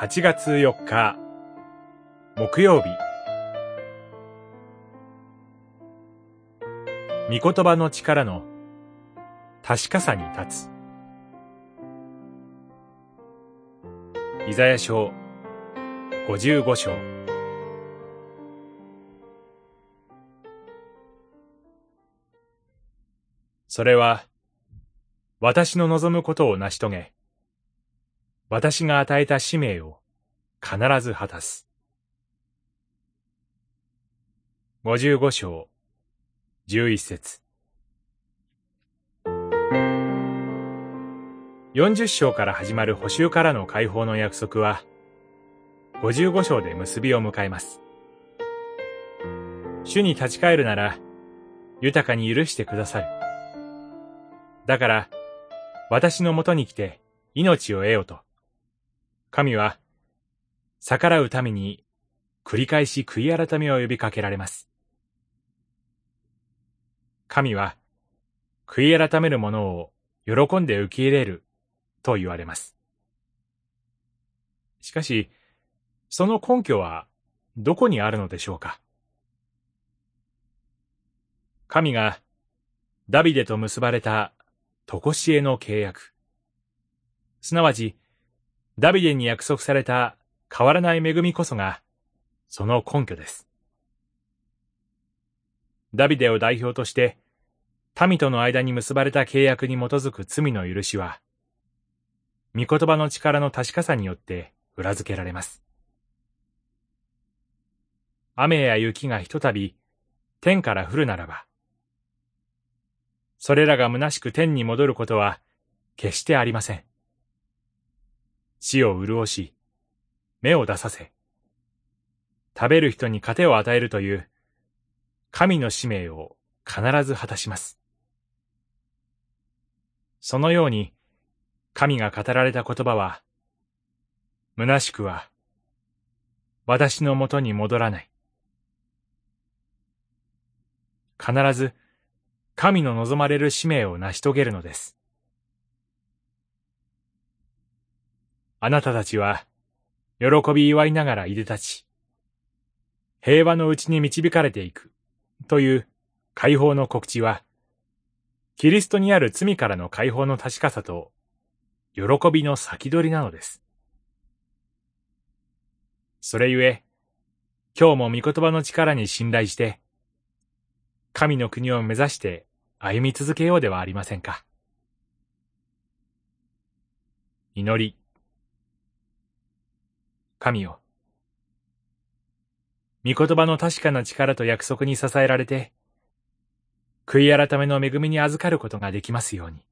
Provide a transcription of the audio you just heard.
8月4日木曜日。御言葉の力の確かさに立つ。イザヤ書55章。それは私の望むことを成し遂げ私が与えた使命を必ず果たす。五十五章、十一節。四十章から始まる補修からの解放の約束は、五十五章で結びを迎えます。主に立ち返るなら、豊かに許してくださる。だから、私のもとに来て命を得ようと。神は、逆らうために繰り返し悔い改めを呼びかけられます。神は、悔い改める者を喜んで受け入れると言われます。しかし、その根拠はどこにあるのでしょうか神がダビデと結ばれた常しえの契約、すなわちダビデに約束された変わらない恵みこそが、その根拠です。ダビデを代表として、民との間に結ばれた契約に基づく罪の許しは、御言葉の力の確かさによって裏付けられます。雨や雪がひとたび天から降るならば、それらが虚しく天に戻ることは決してありません。地を潤し、芽を出させ、食べる人に糧を与えるという、神の使命を必ず果たします。そのように、神が語られた言葉は、虚しくは、私のもとに戻らない。必ず、神の望まれる使命を成し遂げるのです。あなたたちは、喜び祝いながらいでたち、平和のうちに導かれていく、という解放の告知は、キリストにある罪からの解放の確かさと、喜びの先取りなのです。それゆえ、今日も御言葉の力に信頼して、神の国を目指して歩み続けようではありませんか。祈り。神よ。御言葉の確かな力と約束に支えられて、悔い改めの恵みに預かることができますように。